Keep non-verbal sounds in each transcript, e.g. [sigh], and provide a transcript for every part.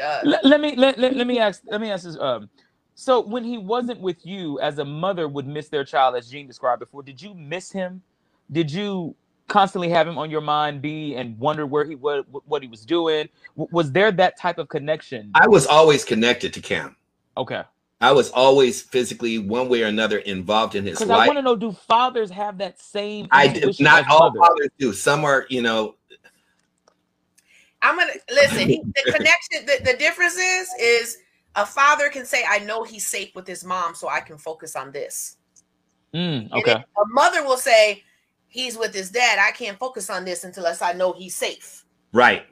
to. Let, let me let, let, let me ask let me ask this. Um, so when he wasn't with you, as a mother would miss their child, as Jean described before, did you miss him? Did you constantly have him on your mind, be and wonder where he what what he was doing? Was there that type of connection? I was always connected to Cam. Okay. I was always physically, one way or another, involved in his life. I want to know, do fathers have that same? I did not all mothers? fathers do. Some are, you know, I'm gonna listen. [laughs] The connection, the, the difference is, is a father can say, "I know he's safe with his mom, so I can focus on this." Mm, okay. a mother will say, "He's with his dad. I can't focus on this unless I know he's safe." right.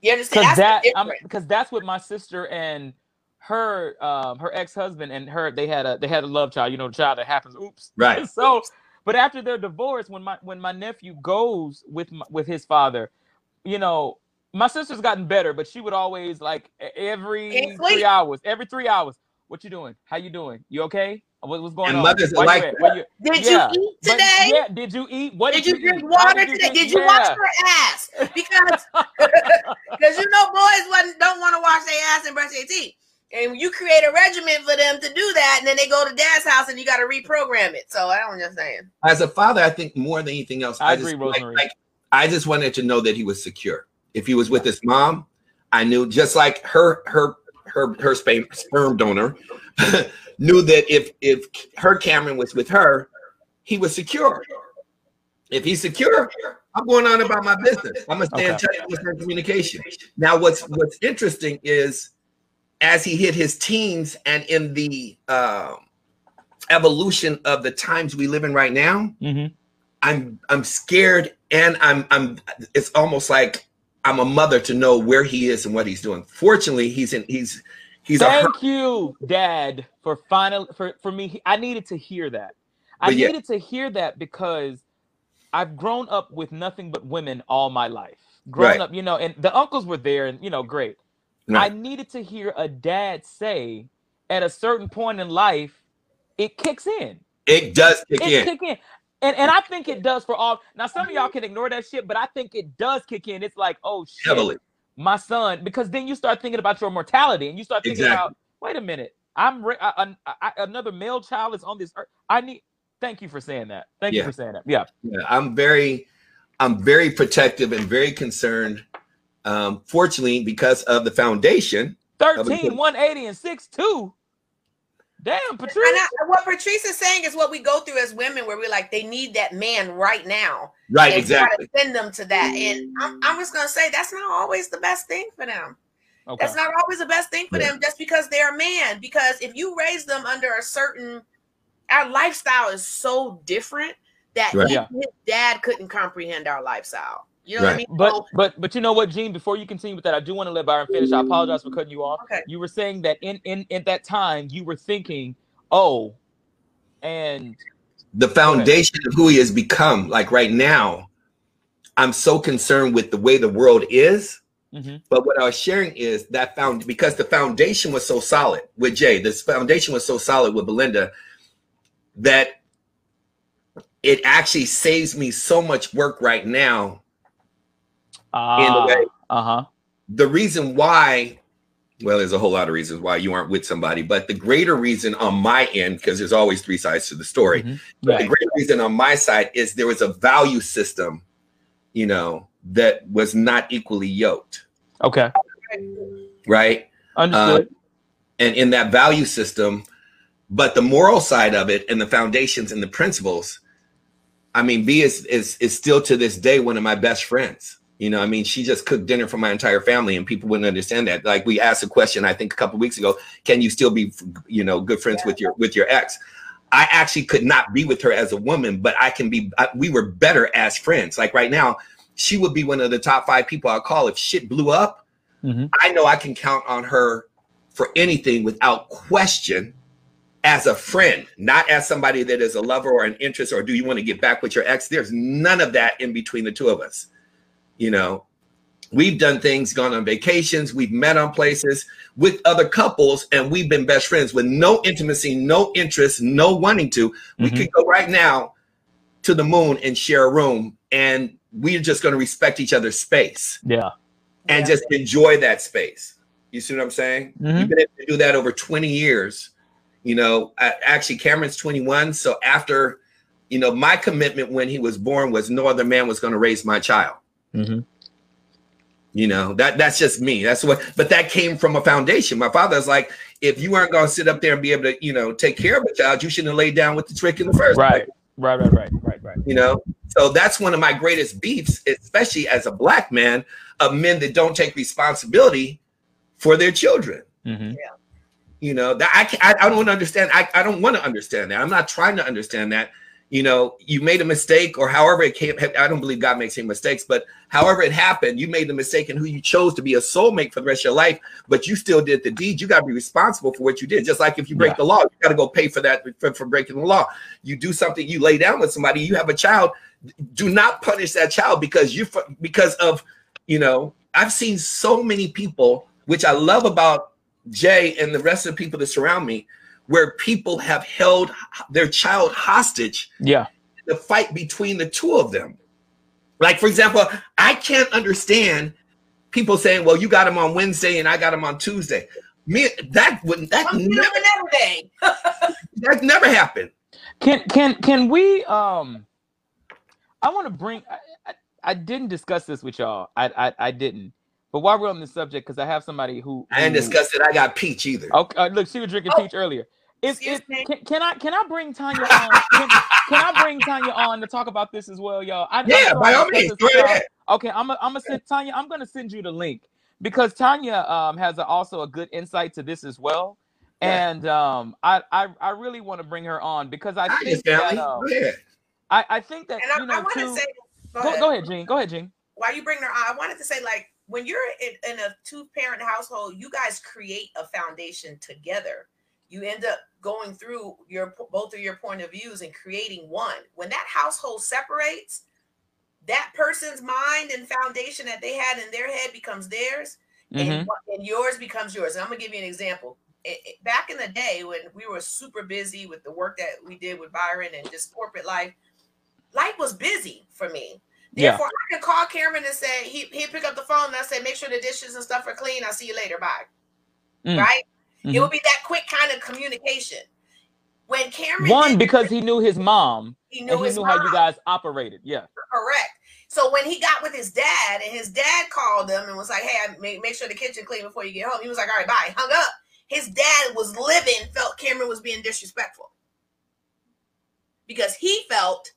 You understand? because That's that the I'm difference. because that's what my sister and her um her ex-husband and her they had a they had a love child you know the child that happens oops [laughs] Right. so but after their divorce when my when my nephew goes with my, with his father you know my sister's gotten better but she would always like every three hours every three hours what you doing how you doing you okay what, what's going And on mothers are Where you like at? You- Did yeah, you eat but today? yeah did you eat what Did you drink eat? Water did you today? do- Did you yeah. wash your ass? [laughs] Because [laughs] because you know boys don't want to wash their ass and brush their teeth. And you create a regimen for them to do that, and then they go to dad's house and you got to reprogram it. So I don't just saying. As a father, I think more than anything else, I just agree, like- Rosemary. like, I just wanted to know that he was secure. If he was with his mom, I knew just like her her her her sperm, sperm donor [laughs] knew that if if her Cameron was with her, he was secure. If he's secure, I'm going on about my business. I'm gonna stay in touch with her communication. Now, what's what's interesting is as he hit his teens and in the um, evolution of the times we live in right now, Mhm. I'm I'm scared and I'm I'm it's almost like I'm a mother to know where he is and what he's doing. Fortunately, he's in he's he's Thank you, Dad, for final for for me. I needed to hear that. I yeah. needed to hear that because I've grown up with nothing but women all my life. Growing Right. up, you know, and the uncles were there, and you know, great. I needed to hear a dad say at a certain point in life, it kicks in. it does kick It in. kick in. And, and I think it does for all. Now, some of y'all can ignore that shit, but I think it does kick in. It's like, oh shit, Heavily. my son, because then you start thinking about your mortality and you start thinking Exactly. about, wait a minute, I'm re- I, I, I- another male child is on this earth. I need. Thank you for saying that. Thank you for saying that. Yeah. Yeah, I'm very, I'm very protective and very concerned. Um, fortunately, because of the foundation, 13, 180, and 6'2. Damn, Patrice. And I, what Patrice is saying is what we go through as women, where we're like, they need that man right now. right? and try to Exactly. send them to that. And I'm, I'm just gonna say that's not always the best thing for them. Okay. That's not always the best thing for Yeah. them just because they're a man. Because if you raise them under a certain our lifestyle is so different that Right. even his dad couldn't comprehend our lifestyle. You know what I mean? But So- but but you know what, Gene? Before you continue with that, I do want to let Byron finish. I apologize for cutting you off. okay. You were saying that in in at that time you were thinking, oh, and The foundation of who he has become, like right now, I'm so concerned with the way the world is. Mhm. But what I was sharing is that found because the foundation was so solid with Jay, this foundation was so solid with Belinda that it actually saves me so much work right now uh, way. uh huh. the reason why well there's a whole lot of reasons why you aren't with somebody but the greater reason on my end because there's always three sides to the story Mhm. but the Right. greater reason on my side is there was a value system you know that was not equally yoked Okay. right Understood. and in that value system but the moral side of it and the foundations and the principles i mean b is is is still to this day one of my best friends you know i mean she just cooked dinner for my entire family and people wouldn't understand that like we asked a question i think a couple weeks ago can you still be you know good friends with your with your ex i actually could not be with her as a woman but i can be I, we were better as friends like right now she would be one of the top five people i call if shit blew up Mhm. i know i can count on her for anything without question as a friend, not as somebody that is a lover or an interest, or do you want to get back with your ex? There's none of that in between the two of us. You know, we've done things, gone on vacations, we've met on places with other couples, and we've been best friends with no intimacy, no interest, no wanting to. We Mhm. could go right now to the moon and share a room, and we're just going to respect each other's space Yeah. and Yeah. just enjoy that space. You see what I'm saying? Mhm. You've been able to do that over 20 years. You know, I, actually, Cameron's 21. So after, you know, my commitment when he was born was no other man was going to raise my child. Mhm. You know, that that's just me. That's what, but that came from a foundation. My father's like, if you aren't going to sit up there and be able to, you know, take care of a child, you shouldn't have laid down with the trick in the first Right. place. Right. Right. Right. Right. Right. You know, so that's one of my greatest beefs, especially as a black man, of men that don't take responsibility for their children. Mhm. You know, that I, can't- I I don't understand. I, I don't want to understand that. I'm not trying to understand that. You know, you made a mistake, or however it came. I don't believe God makes any mistakes, but however it happened, you made the mistake in who you chose to be a soulmate for the rest of your life. But you still did the deed. You got to be responsible for what you did. Just like if you break Yeah. the law, you got to go pay for that for, for breaking the law. You do something, you lay down with somebody, you have a child. Do not punish that child because you because of you know. I've seen so many people, which I love about Jay and the rest of the people that surround me, where people have held their child hostage Yeah. the fight between the two of them. Like, for example, I can't understand people saying, "Well, you got him on Wednesday and I got him on Tuesday." Me, that wouldn't that I'm never doing everything. [laughs] that never happened. Can can can we um I want to bring I, I, I didn't discuss this with y'all. I I, I didn't. But while we're on this subject, because I have somebody who, I didn't discuss it. I got peach either. Okay, uh, look, she was drinking Oh. peach earlier. Is, Excuse is, can, can I can I bring Tanya on? Can, can I bring Tanya on to talk about this as well, y'all? I, yeah, sorry by all means, go ahead. Okay, I'm a, I'm gonna send Tanya. I'm gonna send you the link because Tanya um has a, also a good insight to this as well, Yeah. and um I I, I really want to bring her on because I Hi, think that um, Go ahead. I I think that And I, you know I too. to say, go, go, ahead. go ahead, Jean. Go ahead, Jean. While you bring her on, I wanted to say, like, when you're in, in a two-parent household, you guys create a foundation together. You end up going through your both of your point of views and creating one. When that household separates, that person's mind and foundation that they had in their head becomes theirs, Mhm. and, and yours becomes yours. And I'm gonna give you an example. It- it- back in the day when we were super busy with the work that we did with Byron and just corporate life, life was busy for me. Yeah. Therefore, I could call Cameron and say he he'd pick up the phone and I say, make sure the dishes and stuff are clean. I'll see you later. Bye. Mm. Right? Mhm. It would be that quick kind of communication. When Cameron One because he knew his mom he knew and he his knew how you guys operated. Yeah. Correct. So when he got with his dad and his dad called him and was like, "Hey, make, make sure the kitchen clean before you get home," he was like, "All right, bye." Hung up. His dad was living, felt Cameron was being disrespectful because he felt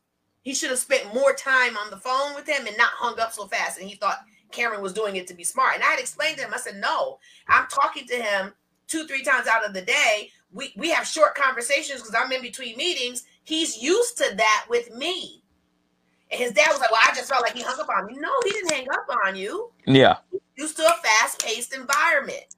he should have spent more time on the phone with him and not hung up so fast. And he thought Cameron was doing it to be smart. And I had explained to him, I said, "No, I'm talking to him two, three times out of the day. We we have short conversations because I'm in between meetings. He's used to that with me." And his dad was like, Well, I just felt like he hung up on me. No, he didn't hang up on you. Yeah. Used to a fast paced environment.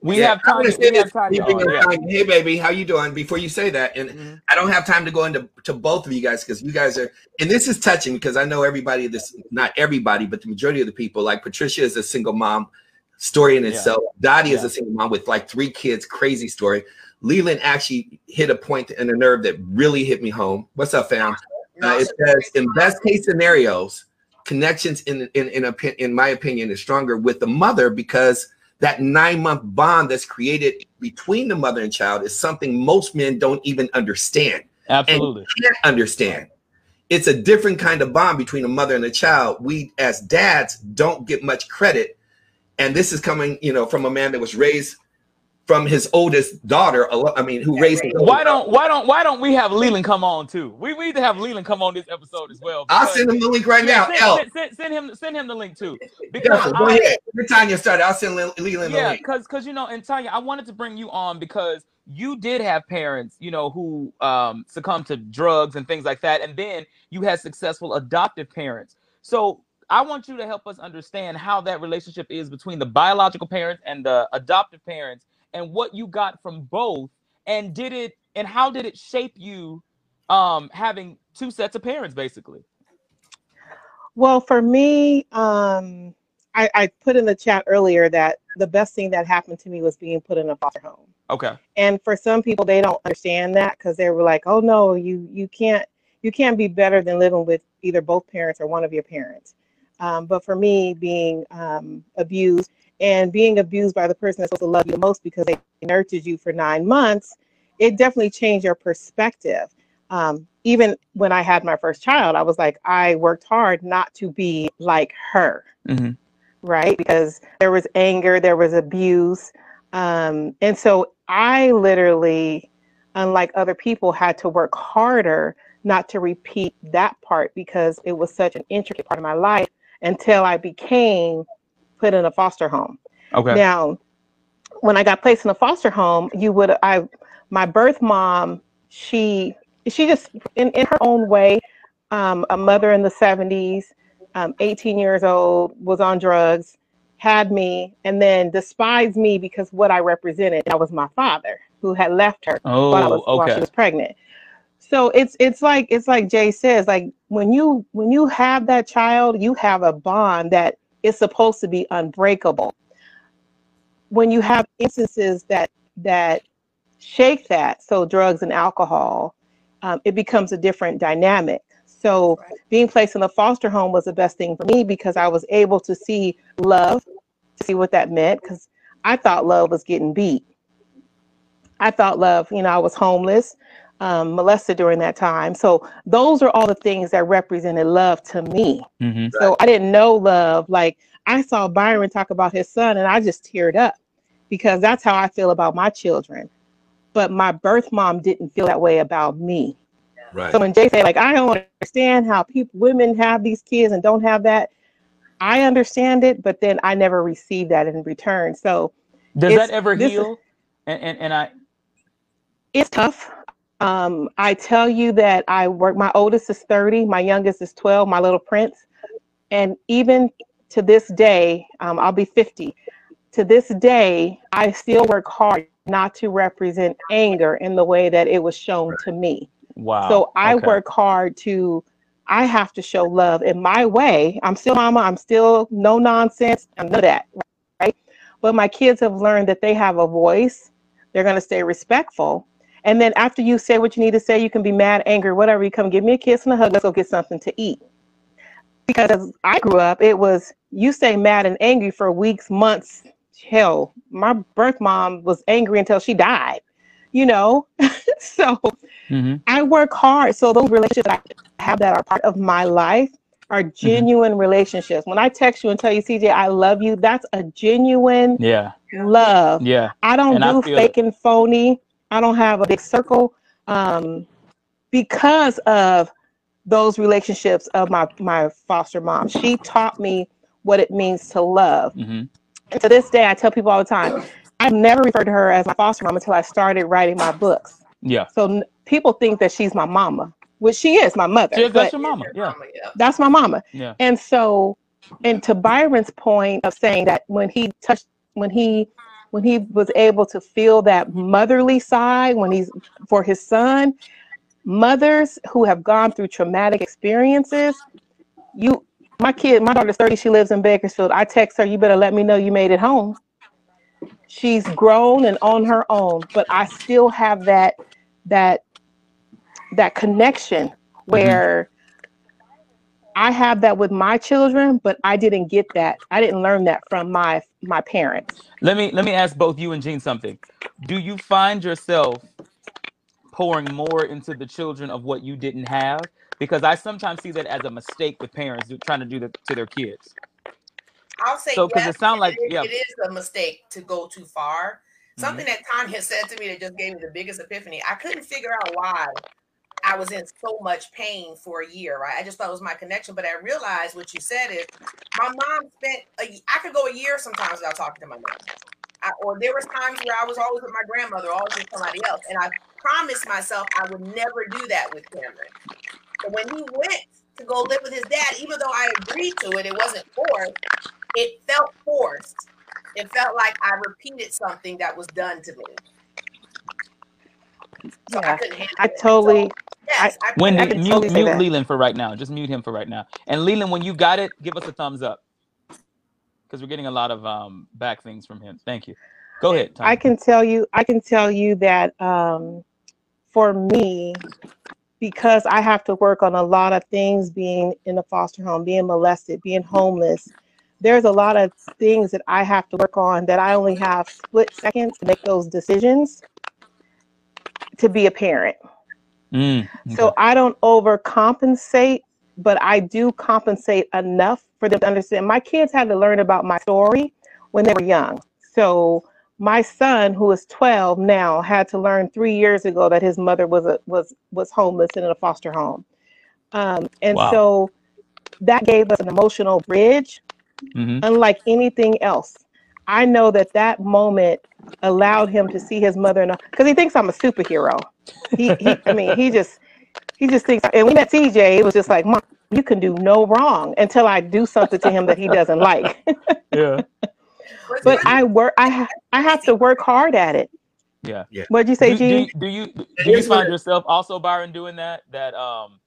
We Yeah, have I'm gonna say We have this, Tanya you bring yeah. on. Hey, baby, how you doing? Before you say that, and Mhm. I don't have time to go into to both of you guys because you guys are, and this is touching because I know everybody. This not everybody, but the majority of the people. Like Patricia is a single mom, story in Yeah. itself. Dottie is a single mom with like three kids, crazy story. Leland actually hit a point and a nerve that really hit me home. What's up, fam? Uh, it says in best case scenarios, connections in in in, opi- in my opinion is stronger with the mother because that nine month bond that's created between the mother and child is something most men don't even understand Absolutely. can't understand. It's a different kind of bond between a mother and a child. We as dads don't get much credit, and this is coming, you know, from a man that was raised from his oldest daughter. I mean, who raised his Why don't why don't why don't we have Leland come on too? We, we need to have Leland come on this episode as well. I'll send him the link right now. send, send, send, send him send him the link too. Because go I- ahead. Every time you start, I'll send Leland yeah, because because you know, and Tanya, I wanted to bring you on because you did have parents, you know, who um succumbed to drugs and things like that, and then you had successful adoptive parents. So I want you to help us understand how that relationship is between the biological parents and the adoptive parents, and what you got from both, and did it, and how did it shape you, um, having two sets of parents, basically. Well, for me, um, I, I put in the chat earlier that the best thing that happened to me was being put in a foster home. Okay. And for some people, they don't understand that because they were like, "Oh no, you you can't you can't be better than living with either both parents or one of your parents." Um, but for me, being um, abused and being abused by the person that's supposed to love you the most because they nurtured you for nine months, it definitely changed your perspective. Um, even when I had my first child, I was like, I worked hard not to be like her, Mhm. right? Because there was anger, there was abuse. Um, and so I literally, unlike other people, had to work harder not to repeat that part because it was such an intricate part of my life until I became put in a foster home. Okay. Now, when I got placed in a foster home, you would I my birth mom, she she just in, in her own way, um, a mother in the 70s, um, 18 years old, was on drugs, had me, and then despised me because what I represented. That was my father who had left her oh, while, I was, while she okay. was pregnant. So it's it's like it's like Jay says, like when you when you have that child, you have a bond that is supposed to be unbreakable. When you have instances that that shake that, so drugs and alcohol, um, it becomes a different dynamic. So Right. being placed in a foster home was the best thing for me because I was able to see love, to see what that meant, because I thought love was getting beat. I thought love, you know, I was homeless, um, molested during that time. So those are all the things that represented love to me. Mhm. So I didn't know love. Like I saw Byron talk about his son and I just teared up because that's how I feel about my children. But my birth mom didn't feel that way about me. Right. So when Jay said, like, I don't understand how people, women have these kids and don't have that, I understand it, but then I never received that in return. So Does that ever heal? And, and and I it's tough. Um, I tell you that I work, my oldest is 30, my youngest is 12, my little prince. And even to this day, um, I'll be 50. To this day, I still work hard not to represent anger in the way that it was shown to me. wow. So I okay. work hard to, I have to show love in my way. I'm still mama, I'm still no nonsense, I'm none that, right? But my kids have learned that they have a voice, they're going to stay respectful. And then after you say what you need to say, you can be mad, angry, whatever. You come give me a kiss and a hug, let's go get something to eat. Because as I grew up, it was you stay mad and angry for weeks, months. Hell, my birth mom was angry until she died, you know? [laughs] so Mhm. I work hard. So those relationships I have that are part of my life are Mm-hmm. genuine relationships. When I text you and tell you, CJ, I love you, that's a genuine Yeah. love. Yeah. I don't And do feel fake and phony. I don't have a big circle um, because of those relationships of my my foster mom. She taught me what it means to love. hmm And to this day, I tell people all the time, I've never referred to her as my foster mom until I started writing my books. Yeah. So n- people think that she's my mama, which she is my mother. Yeah, that's your mama. Yeah. Mama, yeah. that's my mama. Yeah. And so, and to Byron's point of saying that when he touched, when he, when he was able to feel that motherly side, when he's for his son, mothers who have gone through traumatic experiences, you, my kid, my daughter's 30, she lives in Bakersfield. I text her, you better let me know you made it home. She's grown and on her own, but I still have that, that, that connection mm-hmm. where I have that with my children, but I didn't get that. I didn't learn that from my my parents. Let me let me ask both you and Jean something. Do you find yourself pouring more into the children of what you didn't have? Because I sometimes see that as a mistake with parents do- trying to do that to their kids. I'll say So because yes, it sounds like it- yeah, it is a mistake to go too far. Something Mm-hmm. that Tanya said to me that just gave me the biggest epiphany. I couldn't figure out why I was in so much pain for a year, right? I just thought it was my connection, but I realized what you said is my mom spent a, I could go a year sometimes without talking to my mom. I, or there was times where I was always with my grandmother, always with somebody else, and I promised myself I would never do that with Cameron. So when he went to go live with his dad, even though I agreed to it, it wasn't forced. It felt forced. It felt like I repeated something that was done to me. So I Yeah, couldn't I totally. So, yes, I, Wendy, I can mute totally mute. Leland for right now. Just mute him for right now. And Leland, when you got it, give us a thumbs up. Because we're getting a lot of um back things from him. Thank you. Go ahead. Tanya. I can tell you. I can tell you that um, for me, because I have to work on a lot of things, being in a foster home, being molested, being homeless, there's a lot of things that I have to work on that I only have split seconds to make those decisions to be a parent. Mm, So I don't overcompensate, but I do compensate enough for them to understand. My kids had to learn about my story when they were young. So my son, who is 12 now, had to learn three years ago that his mother was a, was was homeless and in a foster home. Um, and Wow. so that gave us an emotional bridge mhm. unlike anything else. I know that that moment allowed him to see his mother and because he thinks I'm a superhero. He, he, I mean, he just, he just thinks. And we met TJ. It was just like, Mom, you can do no wrong until I do something to him that he doesn't like. [laughs] Yeah. But I work. I I have to work hard at it. Yeah. What'd you say, do, do, G? do you do you find yourself also Byron doing that that um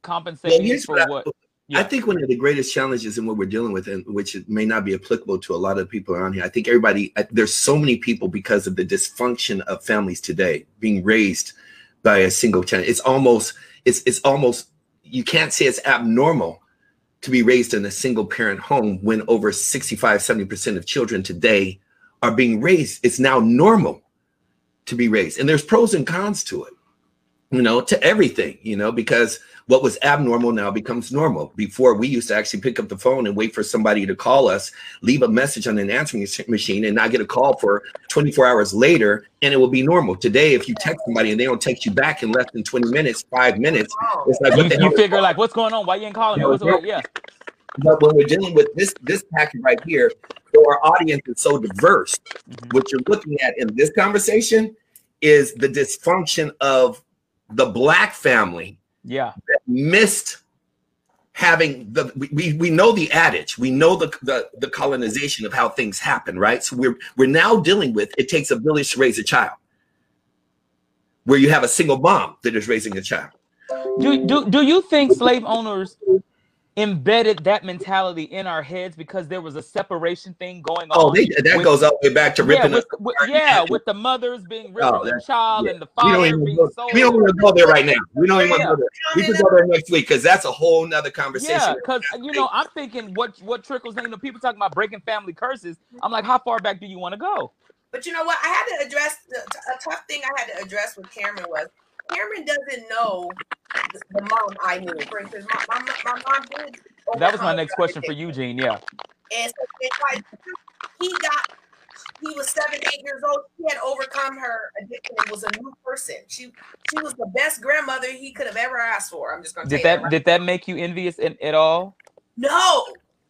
compensating here's for what I- I think one of the greatest challenges in what we're dealing with, and which may not be applicable to a lot of people around here, I think everybody, there's so many people because of the dysfunction of families today being raised by a single parent. It's almost, it's it's almost, you can't say it's abnormal to be raised in a single parent home when over 65, 70% of children today are being raised. It's now normal to be raised. And there's pros and cons to it, you know, to everything, you know, because what was abnormal now becomes normal. Before we used to actually pick up the phone and wait for somebody to call us, leave a message on an answering machine, and not get a call for 24 hours later, and it will be normal. Today, if you text somebody and they don't text you back in less than 20 minutes, five minutes, Oh, it's like You, what the you hell? figure like what's going on? Why you ain't calling me? What's, what, yeah. But when we're dealing with this this package right here, so our audience is so diverse. Mhm. What you're looking at in this conversation is the dysfunction of the black family Yeah. missed having the we, we, know the adage. We know the, the the colonization of how things happen right? So we're we're now dealing with it takes a village to raise a child. Where you have a single mom that is raising a child. Do, do do you think slave owners embedded that mentality in our heads because there was a separation thing going oh, on? oh they, that with- goes all the way back to yeah, ripping with, with, yeah, [laughs] with the mothers being oh, ripping Oh, the child yeah. and the we don't father even being go, sold. we don't want to go there right now we don't even want to go there we can go there next week because that's a whole nother conversation Yeah, because uh, you know, I'm thinking what what trickles down. You know, people talking about breaking family curses. I'm like, how far back do you want to go? But you know what? I had to address the, a tough thing I had to address with Cameron was Cameron doesn't know the, the mom I knew. For instance, my, my, my mom did. That was my next question for addiction. Eugene. Yeah. And so it's like he got, he was seven, eight years old. She had overcome her addiction and was a new person. She she was the best grandmother he could have ever asked for. I'm just gonna Did tell you that right did that make you envious in, at all? No,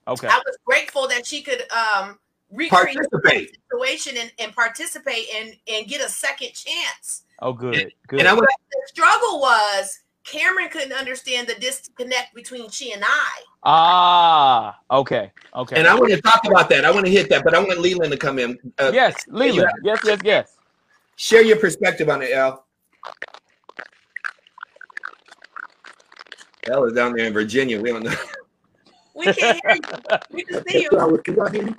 Okay. I was grateful that she could um recreate the situation and, and participate and and get a second chance. Oh, good. Good. and i would The struggle was Cameron couldn't understand the disconnect between she and I. ah. Okay. Okay. and i want to talk about that i want to hit that but i want leland to come in uh, yes, Leland. Yes. Yes. Yes. share your perspective on it al Al is down there in Virginia. We don't know. We can't hear you. We can see you. Can y'all hear me?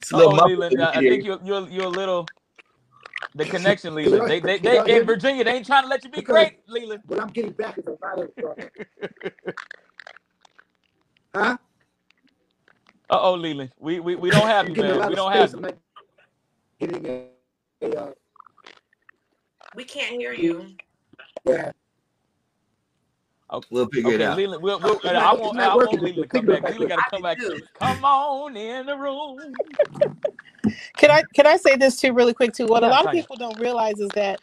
It's a little Oh, muffled, Leland. I, I can hear think you're you're you're a little. The connection, Leland. They they, they in Virginia. They ain't trying to let you be Because- great, Leland. What I'm getting back is a lot of. Uh, [laughs] huh? Uh oh, Leland. We, we we don't have I'm you, man. We don't space. have I'm you. getting a, a, uh, We can't hear you. yeah. Okay. We'll figure it Okay, out. Leland. We'll, we'll, It's I not- want it's not I want working. Leland to come back. back Leland got to come back. Come on in the room. Can I can I say this too really quick too? What Yeah, a lot of Tanya. people don't realize is that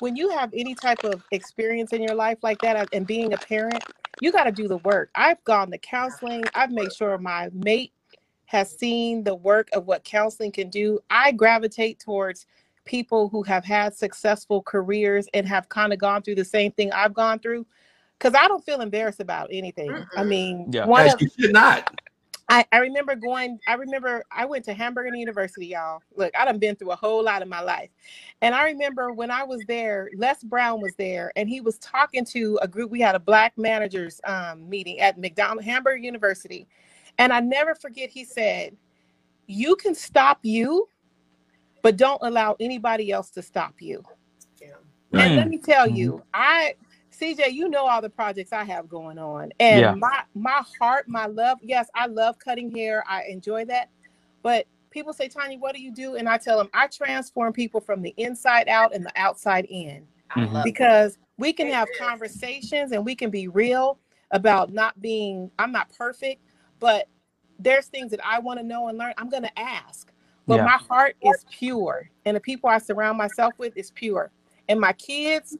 when you have any type of experience in your life like that and being a parent, you got to do the work. I've gone to counseling. I've made sure my mate has seen the work of what counseling can do. I gravitate towards people who have had successful careers and have kind of gone through the same thing I've gone through because I don't feel embarrassed about anything. I Mm-mm. mean, Yeah. one As of you should not. I, I remember going, I remember I went to Hamburger University, y'all. Look, I done been through a whole lot in my life. And I remember when I was there, Les Brown was there and he was talking to a group. We had a black managers um, meeting at McDonald Hamburger University. And I never forget, he said, You can stop you, but don't allow anybody else to stop you. Yeah. And let Mm. me tell Mhm. you, I CJ, you know all the projects I have going on, and Yeah. my my heart, my love. Yes, I love cutting hair. I enjoy that, but people say, Tanya, what do you do? And I tell them, I transform people from the inside out and the outside in I Mhm. because we can have conversations and we can be real about not being. I'm not perfect, but there's things that I want to know and learn. I'm going to ask, but Yeah. my heart is pure, and the people I surround myself with is pure, and my kids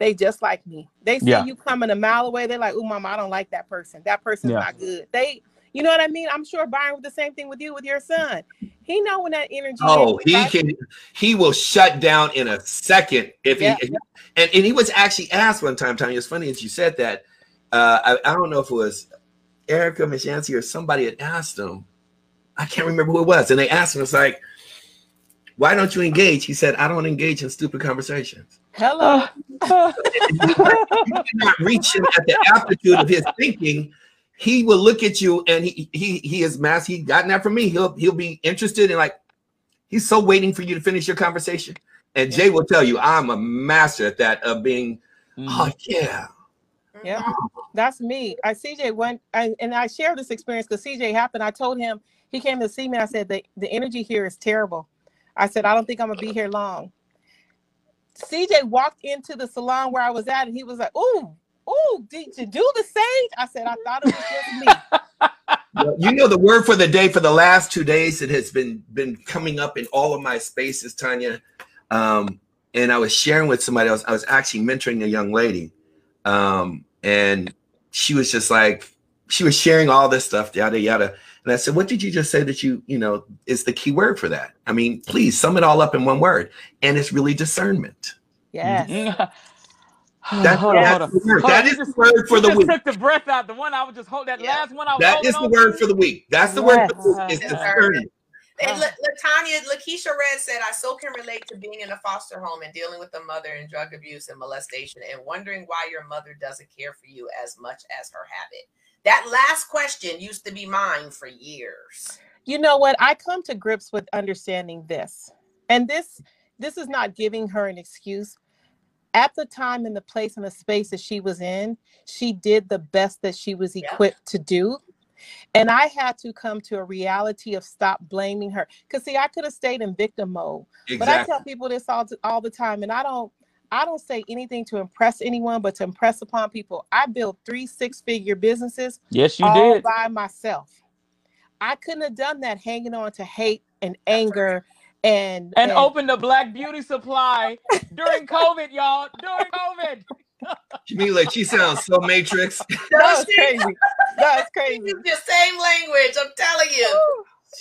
they just like me. They see Yeah. you coming a mile away. They're like, "Oh, mama, I don't like that person. That person's Yeah. not good." They, you know what I mean? I'm sure Byron with the same thing with you with your son. He know when that energy. Oh, he right? can. He will shut down in a second if Yeah. he. And, and he was actually asked one time. Tanya, it's funny that you said that. Uh, I, I don't know if it was Erica Mishancy or somebody had asked him. I can't remember who it was, and they asked him. It's like, why don't you engage? He said, I don't engage in stupid conversations. Hello. you cannot reach him at the aptitude of his thinking. He will look at you, and he he he is mass. He gotten that from me. He'll he'll be interested in like he's so waiting for you to finish your conversation. And Jay will tell you, I'm a master at that of being. Mhm. Oh yeah, Yeah, that's me. I CJ went I, and I shared this experience because CJ happened. I told him he came to see me. I said the the energy here is terrible. I said I don't think I'm gonna be here long. CJ walked into the salon where I was at, and he was like, "Ooh, ooh, did you do the sage?" I said I thought it was just me. [laughs] You know the word for the day for the last two days. It has been been coming up in all of my spaces, Tanya. Um, and I was sharing with somebody else. I was actually mentoring a young lady, um, and she was just like, she was sharing all this stuff, yada yada. And I said, "What did you just say that you, you know, is the key word for that? I mean, please sum it all up in one word, and it's really discernment. Yes. Mhm. [sighs] That's, hold on, that's hold on. the word. Hold That on, is you the word for the just week. took the breath out. The one I was just hold that Yeah. last one I was That holding the on word to. for the week. That's the word for the week. It's Yes. discerning. And La- Latanya, Lakeisha Red said, I so can relate to being in a foster home and dealing with a mother in drug abuse and molestation and wondering why your mother doesn't care for you as much as her habit. That last question used to be mine for years. you know what i come to grips with understanding this and this this is not giving her an excuse at the time and the place and the space that she was in she did the best that she was Yeah. equipped to do and i had to come to a reality of stop blaming her because see i could have stayed in victim mode but i tell people this all, all the time and i don't i don't say anything to impress anyone but to impress upon people i built three six figure businesses Yes, you all did. by myself. I couldn't have done that hanging on to hate and anger and And opened the Black Beauty Supply [laughs] during COVID, y'all. During COVID. Jamila, she sounds so Matrix. [laughs] That's crazy. That's crazy. [laughs] Use the same language, I'm telling you.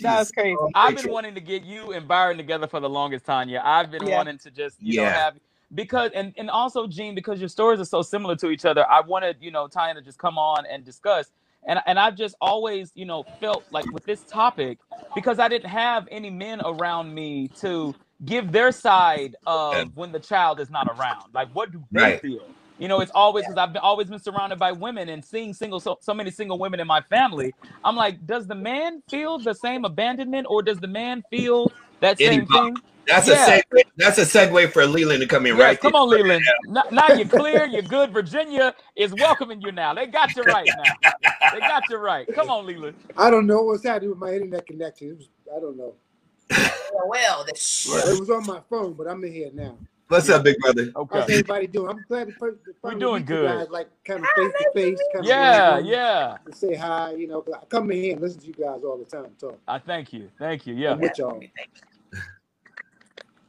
That was crazy. I've been wanting to get you and Byron together for the longest time. Yeah, I've been Yeah. wanting to just you know Yeah. have because and and also Gene because your stories are so similar to each other. I wanted you know Tanya to just come on and discuss. And, and I've just always, you know, felt like with this topic, because I didn't have any men around me to give their side of when the child is not around. Like, what do they Right. feel? You know, it's always because I've been, always been surrounded by women and seeing single so, so many single women in my family. I'm like, does the man feel the same abandonment, or does the man feel that same Anybody. thing? That's Yeah. a segue. That's a segue for Leland to come in, Yes, right? come on, Leland. Now, now you're clear. You're good. Virginia is welcoming you now. They got you right now. They got you right. Come on, Leland. I don't know what's happening with my internet connection. It was, I don't know. Well, well, the It was on my phone, but I'm in here now. What's up, big brother? Okay. How's everybody doing? I'm glad to fin- to finally doing meet you good. Guys, like kind of face to face, kind Yeah, of yeah. to say hi. You know. I come in here and listen to you guys all the time. Talk. I thank you. Thank you. Yeah. I'm with y'all.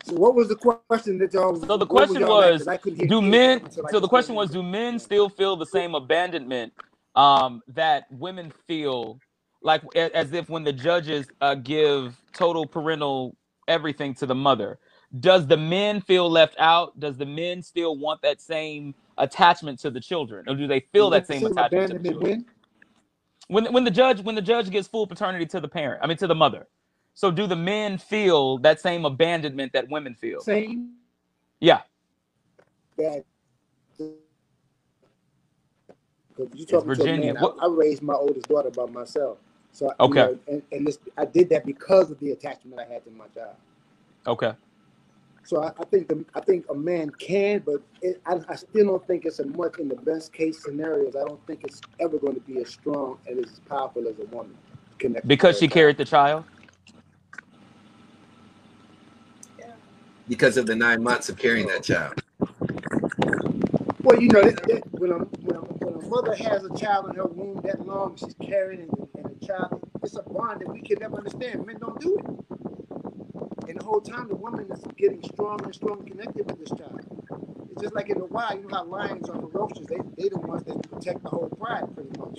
So, what was the question that y'all? So the question was, 'Cause I couldn't do men so the question was do men still feel the same abandonment um that women feel like as if when the judges uh, give total parental everything to the mother does the men feel left out does the men still want that same attachment to the children or do they feel that same attachment to the children when? when when the judge when the judge gives full paternity to the parent i mean to the mother so do the men feel that same abandonment that women feel Same. yeah That. Because you talking to a man, I, I raised my oldest daughter by myself. So you Okay. know, and, and this, I did that because of the attachment I had to my child. okay So I, I think the I think a man can, but it, I, I still don't think it's a much in the best case scenarios. I don't think it's ever going to be as strong and as powerful as a woman. connected Because she her carried the child. Because of the nine months of carrying that child. Well, you know, that, that, when, a, when, a, when a mother has a child in her womb that long, she's carrying and, and a child, it's a bond that we can never understand. Men don't do it. And the whole time, the woman is getting stronger and stronger connected with this child. It's just like in the wild, you know how lions are ferocious. They they the ones that protect the whole pride, pretty much.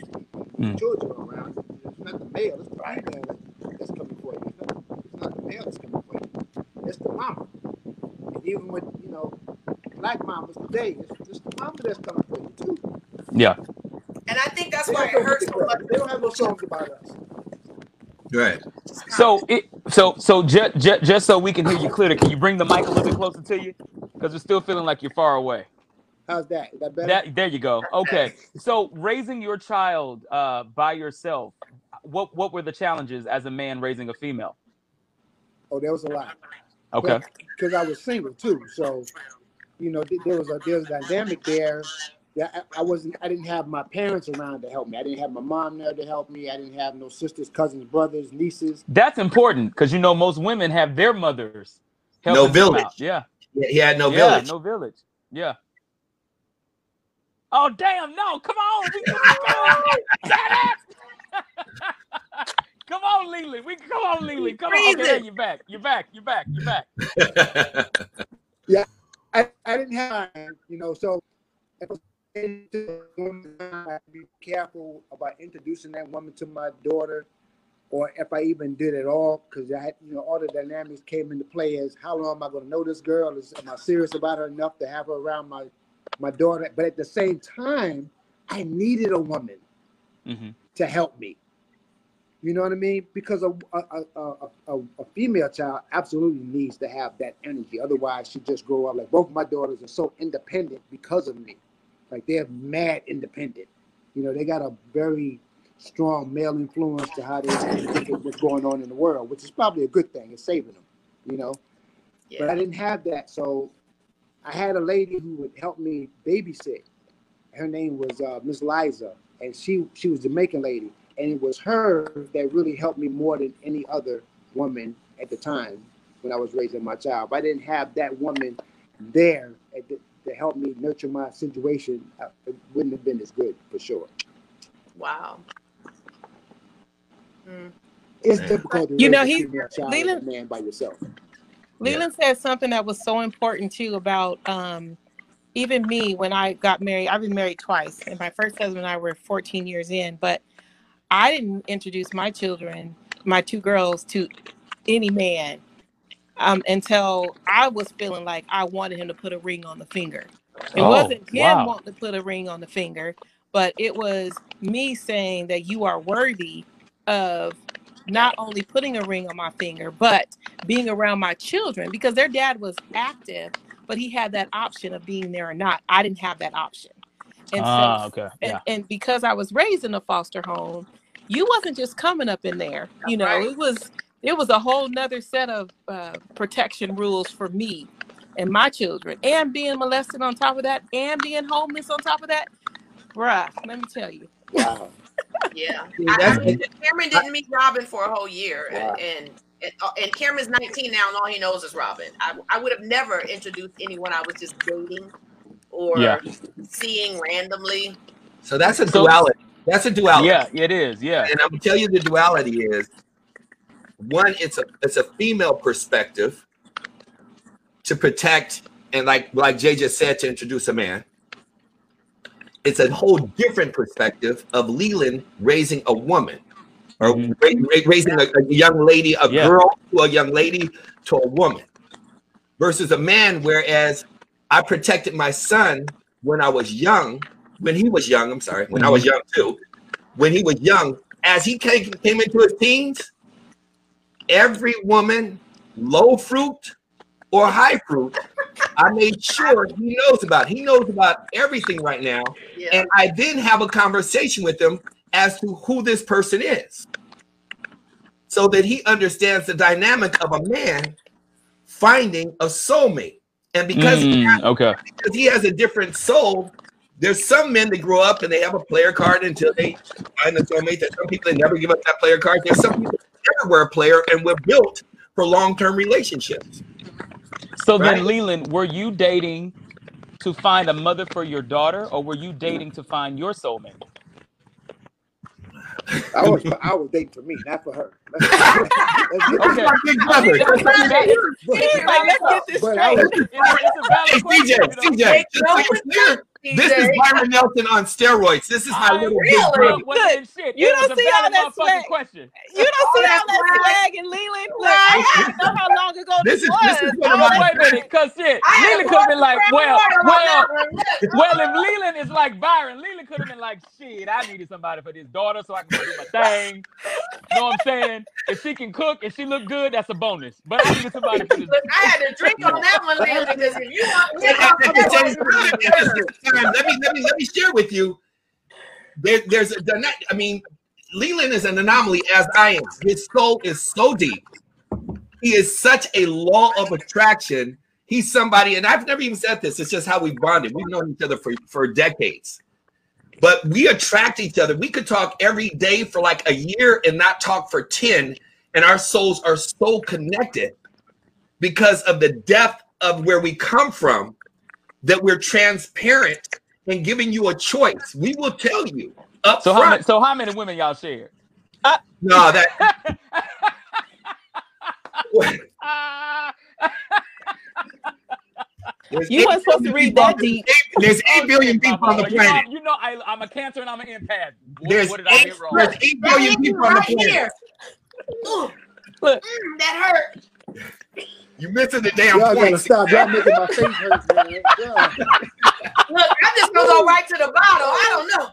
When Mm. children around, it's not the male, it's the female that- that's coming for you. It's not, it's not the male that's coming for you. It's the mama. And even with, you know, black mamas today, it's, it's the mama that's coming for you too. Yeah. And I think that's They why it hurts so much. they, they don't have no songs about us. Right. So it so so just just, just so we can hear you clearly, can you bring the mic a little bit closer to you? Because we're still feeling like you're far away. How's that? Is that better? That there you go. Okay. So raising your child uh, by yourself, what what were the challenges as a man raising a female? oh, there was a lot. Okay. Because I was single too, so you know th- there was a there was a dynamic there. That I, I wasn't. I didn't have my parents around to help me. I didn't have my mom there to help me. I didn't have no sisters, cousins, brothers, nieces. That's important because you know most women have their mothers. No helping them village. out. Yeah. He had no yeah, village. No village. Yeah. Oh damn! No, come on. We can go. [laughs] [laughs] Shut up. come on, Leland. We come on, Leland. Come on. Okay, there you're back. You're back. You're back. You're back. [laughs] I, I didn't have, you know, so I was into a woman, I had to be careful about introducing that woman to my daughter, or if I even did at all, because I had, you know, all the dynamics came into play as how long am I going to know this girl? Is am I serious about her enough to have her around my my daughter? But at the same time, I needed a woman hmm to help me. You know what I mean? Because a a, a, a, a female child absolutely needs to have that energy. Otherwise, she just grow up like both of my daughters are so independent because of me. Like they're mad independent. You know, they got a very strong male influence to how they look at what's going on in the world, which is probably a good thing. It's saving them. You know, but I didn't have that, so I had a lady who would help me babysit. Her name was uh, Miss Liza, and she she was Jamaican lady, and it was her that really helped me more than any other woman at the time when I was raising my child. If I didn't have that woman there at the, to help me nurture my situation, uh, it wouldn't have been as good for sure. Wow. Mm. It's difficult to You raise know, a he- child as a Leland- man by yourself. Leland said something that was so important too about um, even me when I got married. I've been married twice, and my first husband and I were 14 years in, but I didn't introduce my children, my two girls, to any man um, until I was feeling like I wanted him to put a ring on the finger. It Oh, wasn't him wow. wanting to put a ring on the finger, but it was me saying that you are worthy of not only putting a ring on my finger, but being around my children because their dad was active, but he had that option of being there or not. I didn't have that option. And Ah, so okay. and, and because I was raised in a foster home, you wasn't just coming up in there. You know, right. it was it was a whole nother set of uh, protection rules for me and my children, and being molested on top of that, and being homeless on top of that. Bruh, let me tell you. Wow. Yeah. I, I mean, Cameron didn't meet Robin for a whole year, Wow. and, and uh, and Cameron's 19 now, and all he knows is Robin. I, I would have never introduced anyone I was just dating or Yeah. seeing randomly. So that's a So- duality. That's a duality. Yeah, it is. Yeah. And I'm gonna tell you the duality is one, it's a it's a female perspective to protect and like like Jay just said to introduce a man. It's a whole different perspective of Leland raising a woman or Mhm. ra- raising a, a young lady, a Yeah. girl to a young lady to a woman versus a man. Whereas I protected my son when I was young, when he was young, I'm sorry, when I was young too, when he was young, as he came, came into his teens, every woman, low fruit or high fruit, I made sure he knows about. He knows about everything right now. Yeah. And I then have a conversation with him as to who this person is. So that he understands the dynamic of a man finding a soulmate. And because, Mm, okay. because he has a different soul, there's some men that grow up and they have a player card until they find a soulmate. There's some people that never give up that player card. There's some people that never wear a player and we're built for long-term relationships. So Right. then, Leland, were you dating to find a mother for your daughter, or were you dating to find your soulmate? I was I was dating for me, not for her. [laughs] Let's Okay. My big brother. He's like, let's get this straight. It's, it's a valid Hey, question, CJ. CJ, just so you're clear, this is Byron Nelson on steroids. This is my I little really- big brother. Well, well, shit, you it don't see all that swag. question. You don't see Oh, all that that's swag and Leland. Look, I didn't know how long ago This this, is- this is was. one of my- Wait a minute, cause shit, Leland could have been like, one well, well, that one. Look, well, if Leland is like Byron, Leland could have been like, shit, I needed somebody for this daughter so I can do my thing. You know what I'm saying? If she can cook and she look good, that's a bonus. But I needed somebody for this. Look, I had to drink on that one, Leland, because if you want [laughs] time, Let me let me let me share with you. There, there's a I mean, Leland is an anomaly as I am. His soul is so deep. He is such a law of attraction. He's somebody, and I've never even said this. It's just how we bonded. We've known each other for, for decades. But we attract each other. We could talk every day for like a year and not talk for 10. And our souls are so connected because of the depth of where we come from that we're transparent and giving you a choice. We will tell you up So how many, so how many women y'all shared? No, that [laughs] You weren't supposed to read that on- deep. There's eight billion [laughs] people on the mama. You know, planet. you know I, I'm a cancer and I'm an empath. What, There's what eight, there's eight billion people on the planet. here. Look. mm, that hurt. You missing the damn Y'all gotta point. stop. Y'all making my face hurt, man. Yeah. Look, I'm just gonna go right to the bottle. I don't know.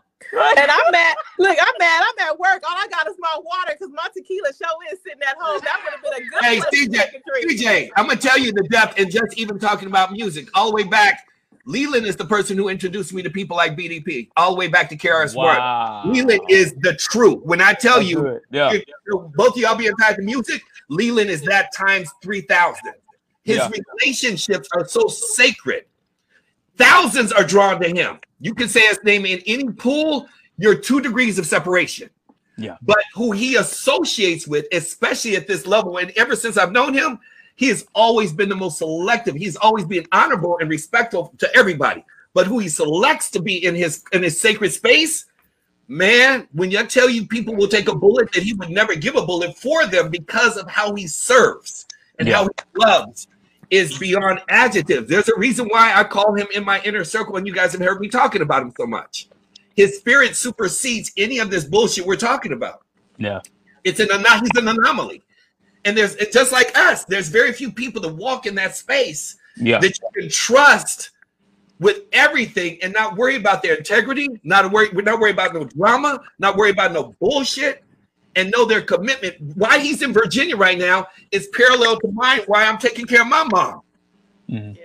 And I'm mad. Look, I'm mad. I'm at work. All I got is my water because my tequila show is sitting at home. That would have been a good Hey, place to CJ, take a drink. CJ, I'm gonna tell you the depth and just even talking about music all the way back. Leland is the person who introduced me to people like BDP, all the way back to KRS One. Wow. Leland is the truth. When I tell That's you, yeah. if- if both of y'all be to music, Leland is that times 3,000. His Yeah. relationships are so sacred. Thousands are drawn to him. You can say his name in any pool, you're two degrees of separation. Yeah. But who he associates with, especially at this level, and ever since I've known him, he has always been the most selective. He's always been honorable and respectful to everybody. But who he selects to be in his in his sacred space, man, when I tell you people will take a bullet that he would never give a bullet for them because of how he serves and how he loves is beyond adjective. There's a reason why I call him in my inner circle, and you guys have heard me talking about him so much. His spirit supersedes any of this bullshit we're talking about. Yeah. It's an he's an anomaly. And there's it's just like us, there's very few people that walk in that space Yeah. that you can trust with everything and not worry about their integrity, not worry, we're not worried about no drama, not worry about no bullshit, and know their commitment. Why he's in Virginia right now is parallel to mine. Why I'm taking care of my mom. Mhm.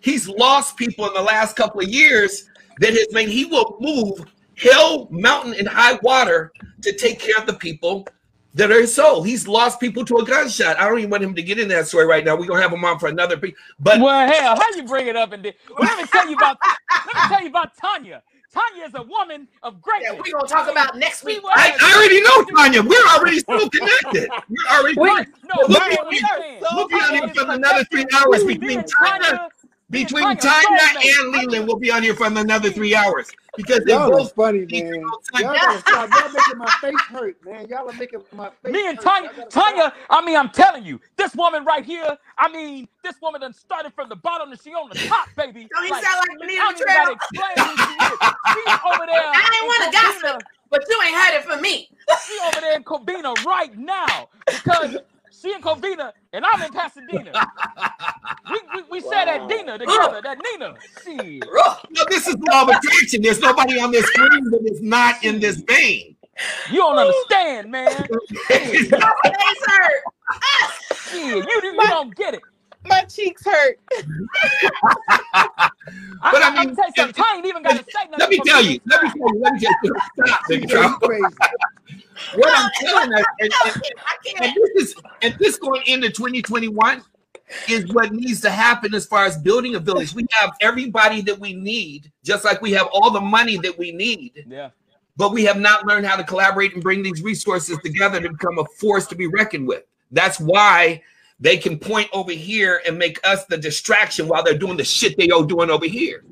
He's lost people in the last couple of years that has made he will move hell, mountain, and high water to take care of the people that are his soul. He's lost people to a gunshot. I don't even want him to get in that story right now. We're gonna have him on for another pe- but Well, hell, how you bring it up and then well, let me tell you about let me tell you about Tanya. Tanya is a woman of Yeah, we're gonna talk about next week. We I, I already know Tanya. We're already still connected. We're already Right. No, We'll Brian, be- we understand. so we'll be on Tanya here is for another three hours Me between and Tanya, Tanya, me and between Tanya Tanya and Leland. We'll be on here for another three hours because they're Y'all are both funny, man. Y'all gotta. Y'all making my face hurt, man. Y'all are making my face Me and. Tanya, Y'all Tanya. I mean, I'm telling you, this woman right here, I mean, this woman done started from the bottom and she on the top, baby. Don't he Like, sound like I Benita don't even gotta Latrell? explain who she is. She's over there. I ain't in wanna gossip. But you ain't heard it from me. She over there in Covina right now because she in Covina and I'm in Pasadena. We, we, we share that Dina together, that Nina. Shit. No, this is law of attraction. There's nobody on this screen that is not in this vein. You don't understand, man. [laughs] Face hurt. Shit, you, you don't get it. My cheeks hurt. I, But I I, I, mean, tell you something. Ty ain't even got to say nothing. Let me tell you. Let me tell you. Let me tell you. Stop, nigga. Crazy, Trump. What I'm [laughs] telling us, and, I and, and this is, and this going into 2021, is what needs to happen as far as building a village. We have everybody that we need, just like we have all the money that we need, Yeah. but we have not learned how to collaborate and bring these resources together to become a force to be reckoned with. That's why they can point over here and make us the distraction while they're doing the shit they are doing over here.